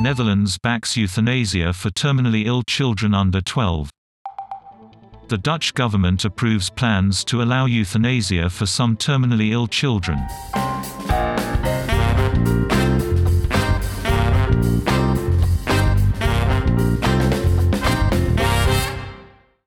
Netherlands backs euthanasia for terminally ill children under 12. The Dutch government approves plans to allow euthanasia for some terminally ill children.